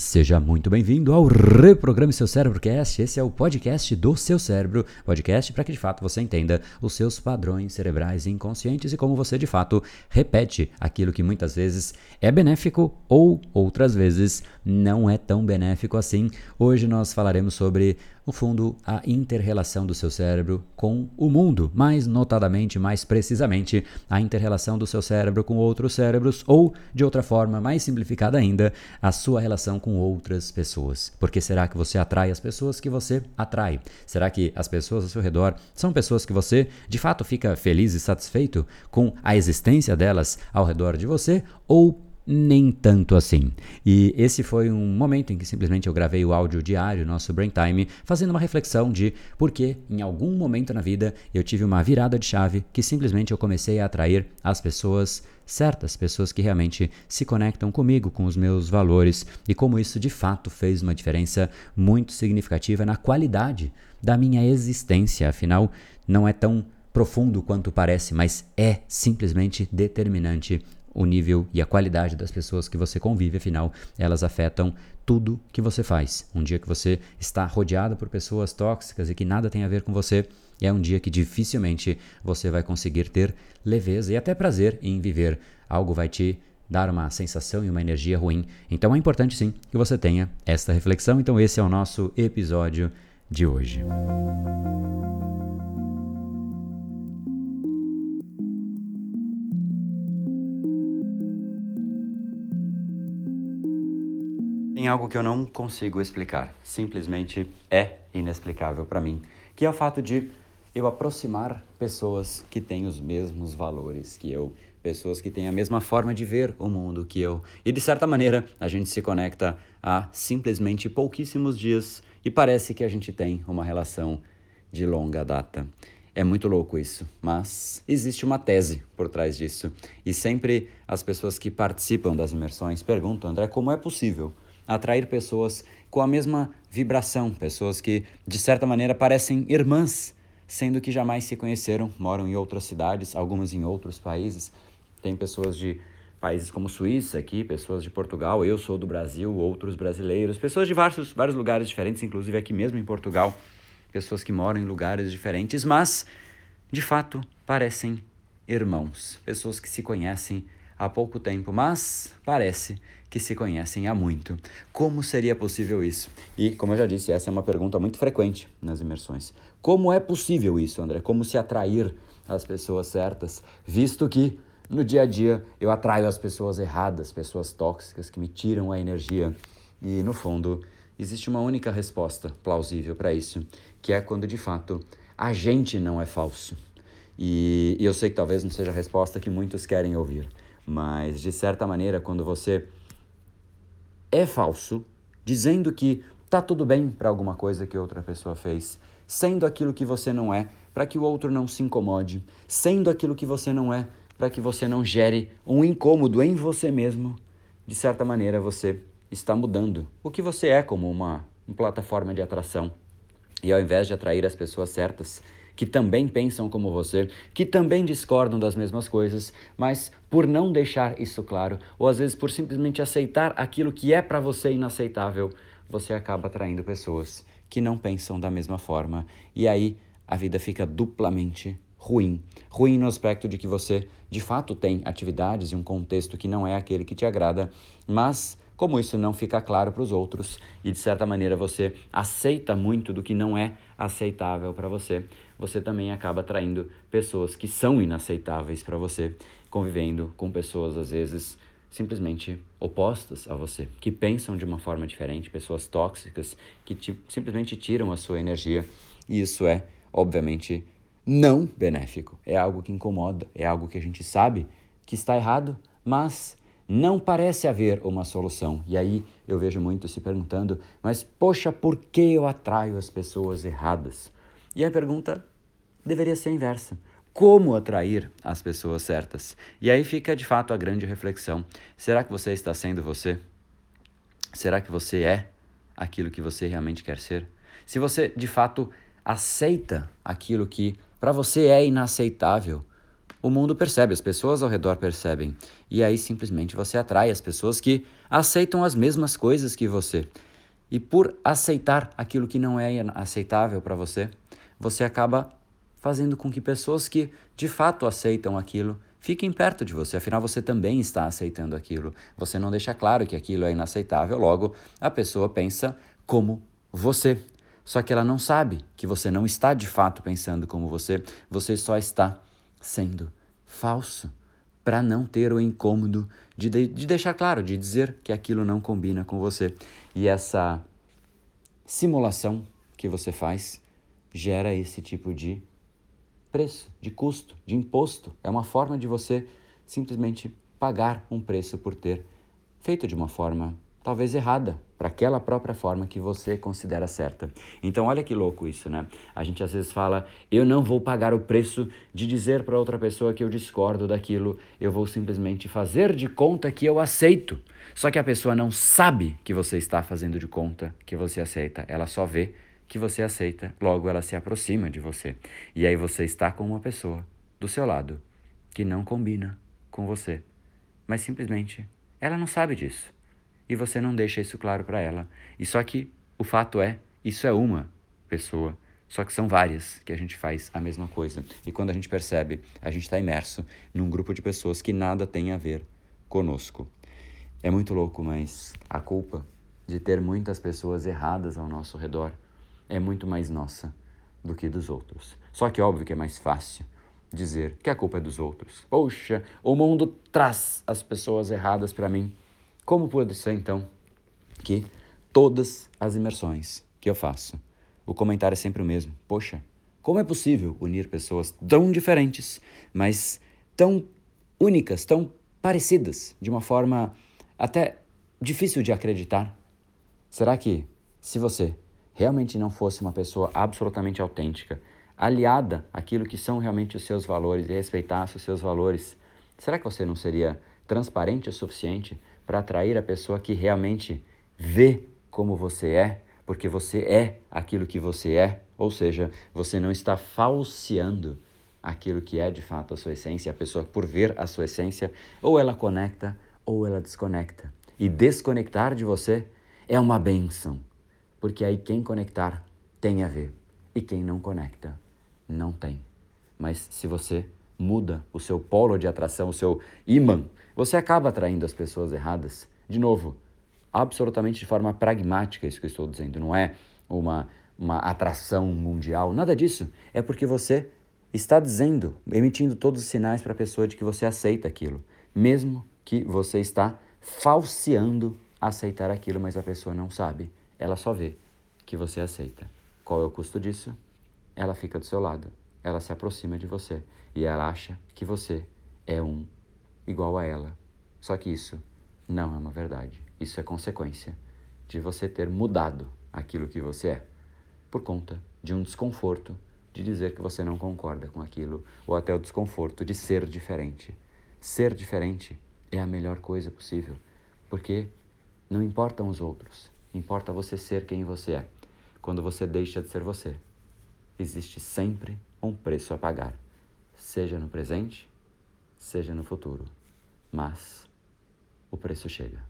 Seja muito bem-vindo ao Reprograme Seu Cérebro Cast. Esse é o podcast do seu cérebro, podcast para que de fato você entenda os seus padrões cerebrais inconscientes e como você de fato repete aquilo que muitas vezes é benéfico ou outras vezes não é tão benéfico assim. Hoje nós falaremos sobre no fundo, a interrelação do seu cérebro com o mundo, mais notadamente, mais precisamente, a interrelação do seu cérebro com outros cérebros, ou, de outra forma, mais simplificada ainda, a sua relação com outras pessoas. Porque será que você atrai as pessoas que você atrai? Será que as pessoas ao seu redor são pessoas que você, de fato, fica feliz e satisfeito com a existência delas ao redor de você? Ou nem tanto assim. E esse foi um momento em que simplesmente eu gravei o áudio diário, nosso Brain Time, fazendo uma reflexão de por que em algum momento na vida eu tive uma virada de chave que simplesmente eu comecei a atrair as pessoas certas, pessoas que realmente se conectam comigo, com os meus valores e como isso de fato fez uma diferença muito significativa na qualidade da minha existência. Afinal, não é tão profundo quanto parece, mas é simplesmente determinante o nível e a qualidade das pessoas que você convive, afinal, elas afetam tudo que você faz. Um dia que você está rodeado por pessoas tóxicas e que nada tem a ver com você, é um dia que dificilmente você vai conseguir ter leveza e até prazer em viver. Algo vai te dar uma sensação e uma energia ruim. Então é importante sim que você tenha esta reflexão. Então esse é o nosso episódio de hoje. Tem algo que eu não consigo explicar, simplesmente é inexplicável para mim, que é o fato de eu aproximar pessoas que têm os mesmos valores que eu, pessoas que têm a mesma forma de ver o mundo que eu. E de certa maneira, a gente se conecta há simplesmente pouquíssimos dias e parece que a gente tem uma relação de longa data. É muito louco isso, mas existe uma tese por trás disso. E sempre as pessoas que participam das imersões perguntam, André, como é possível atrair pessoas com a mesma vibração, pessoas que de certa maneira parecem irmãs, sendo que jamais se conheceram, moram em outras cidades, algumas em outros países. Tem pessoas de países como Suíça aqui, pessoas de Portugal, eu sou do Brasil, outros brasileiros, pessoas de vários, vários lugares diferentes, inclusive aqui mesmo em Portugal, pessoas que moram em lugares diferentes, mas de fato parecem irmãos, pessoas que se conhecem há pouco tempo, mas parece que se conhecem há muito. Como seria possível isso? E, como eu já disse, essa é uma pergunta muito frequente nas imersões. Como é possível isso, André? Como se atrair as pessoas certas, visto que no dia a dia eu atraio as pessoas erradas, pessoas tóxicas que me tiram a energia. E, no fundo, existe uma única resposta plausível para isso, que é quando de fato a gente não é falso. E, e eu sei que talvez não seja a resposta que muitos querem ouvir, mas de certa maneira, quando você é falso, dizendo que tá tudo bem para alguma coisa que outra pessoa fez, sendo aquilo que você não é, para que o outro não se incomode, sendo aquilo que você não é, para que você não gere um incômodo em você mesmo, de certa maneira você está mudando o que você é como uma, uma plataforma de atração. E ao invés de atrair as pessoas certas, que também pensam como você, que também discordam das mesmas coisas, mas por não deixar isso claro, ou às vezes por simplesmente aceitar aquilo que é para você inaceitável, você acaba atraindo pessoas que não pensam da mesma forma. E aí a vida fica duplamente ruim. Ruim no aspecto de que você de fato tem atividades e um contexto que não é aquele que te agrada, mas como isso não fica claro para os outros e de certa maneira você aceita muito do que não é aceitável para você, você também acaba atraindo pessoas que são inaceitáveis para você, convivendo com pessoas às vezes simplesmente opostas a você, que pensam de uma forma diferente, pessoas tóxicas que te, simplesmente tiram a sua energia. E isso é, obviamente, não benéfico. É algo que incomoda, é algo que a gente sabe que está errado, mas não parece haver uma solução. E aí eu vejo muito se perguntando, mas poxa, por que eu atraio as pessoas erradas? E a pergunta deveria ser inversa. Como atrair as pessoas certas? E aí fica de fato a grande reflexão. Será que você está sendo você? Será que você é aquilo que você realmente quer ser? Se você de fato aceita aquilo que para você é inaceitável, o mundo percebe, as pessoas ao redor percebem. E aí simplesmente você atrai as pessoas que aceitam as mesmas coisas que você. E por aceitar aquilo que não é aceitável para você, você acaba fazendo com que pessoas que de fato aceitam aquilo fiquem perto de você, afinal você também está aceitando aquilo. Você não deixa claro que aquilo é inaceitável, logo a pessoa pensa como você. Só que ela não sabe que você não está de fato pensando como você, você só está sendo falso para não ter o incômodo de, de, de deixar claro, de dizer que aquilo não combina com você. E essa simulação que você faz gera esse tipo de preço, de custo, de imposto. É uma forma de você simplesmente pagar um preço por ter feito de uma forma talvez errada, para aquela própria forma que você considera certa. Então, olha que louco isso, né? A gente às vezes fala, eu não vou pagar o preço de dizer para outra pessoa que eu discordo daquilo, eu vou simplesmente fazer de conta que eu aceito. Só que a pessoa não sabe que você está fazendo de conta que você aceita, ela só vê que você aceita, logo ela se aproxima de você. E aí você está com uma pessoa do seu lado que não combina com você, mas simplesmente ela não sabe disso. E você não deixa isso claro para ela. E só que o fato é, isso é uma pessoa, só que são várias que a gente faz a mesma coisa. E quando a gente percebe, a gente está imerso num grupo de pessoas que nada tem a ver conosco. É muito louco, mas a culpa de ter muitas pessoas erradas ao nosso redor é muito mais nossa do que dos outros. Só que óbvio que é mais fácil dizer que a culpa é dos outros. Poxa, o mundo traz as pessoas erradas para mim. Como pode ser então que todas as imersões que eu faço, o comentário é sempre o mesmo? Poxa, como é possível unir pessoas tão diferentes, mas tão únicas, tão parecidas, de uma forma até difícil de acreditar? Será que se você realmente não fosse uma pessoa absolutamente autêntica, aliada àquilo que são realmente os seus valores e respeitasse os seus valores, será que você não seria transparente o suficiente para atrair a pessoa que realmente vê como você é, porque você é aquilo que você é, ou seja, você não está falseando aquilo que é de fato a sua essência, a pessoa por ver a sua essência, ou ela conecta ou ela desconecta. E desconectar de você é uma benção porque aí quem conectar tem a ver e quem não conecta não tem. Mas se você muda o seu polo de atração, o seu imã, você acaba atraindo as pessoas erradas. De novo, absolutamente de forma pragmática, isso que eu estou dizendo, não é uma, uma atração mundial, nada disso. É porque você está dizendo, emitindo todos os sinais para a pessoa de que você aceita aquilo, mesmo que você está falseando aceitar aquilo, mas a pessoa não sabe ela só vê que você aceita. Qual é o custo disso? Ela fica do seu lado, ela se aproxima de você e ela acha que você é um igual a ela. Só que isso não é uma verdade. Isso é consequência de você ter mudado aquilo que você é, por conta de um desconforto de dizer que você não concorda com aquilo, ou até o desconforto de ser diferente. Ser diferente é a melhor coisa possível, porque não importam os outros, Importa você ser quem você é. Quando você deixa de ser você, existe sempre um preço a pagar, seja no presente, seja no futuro. Mas o preço chega.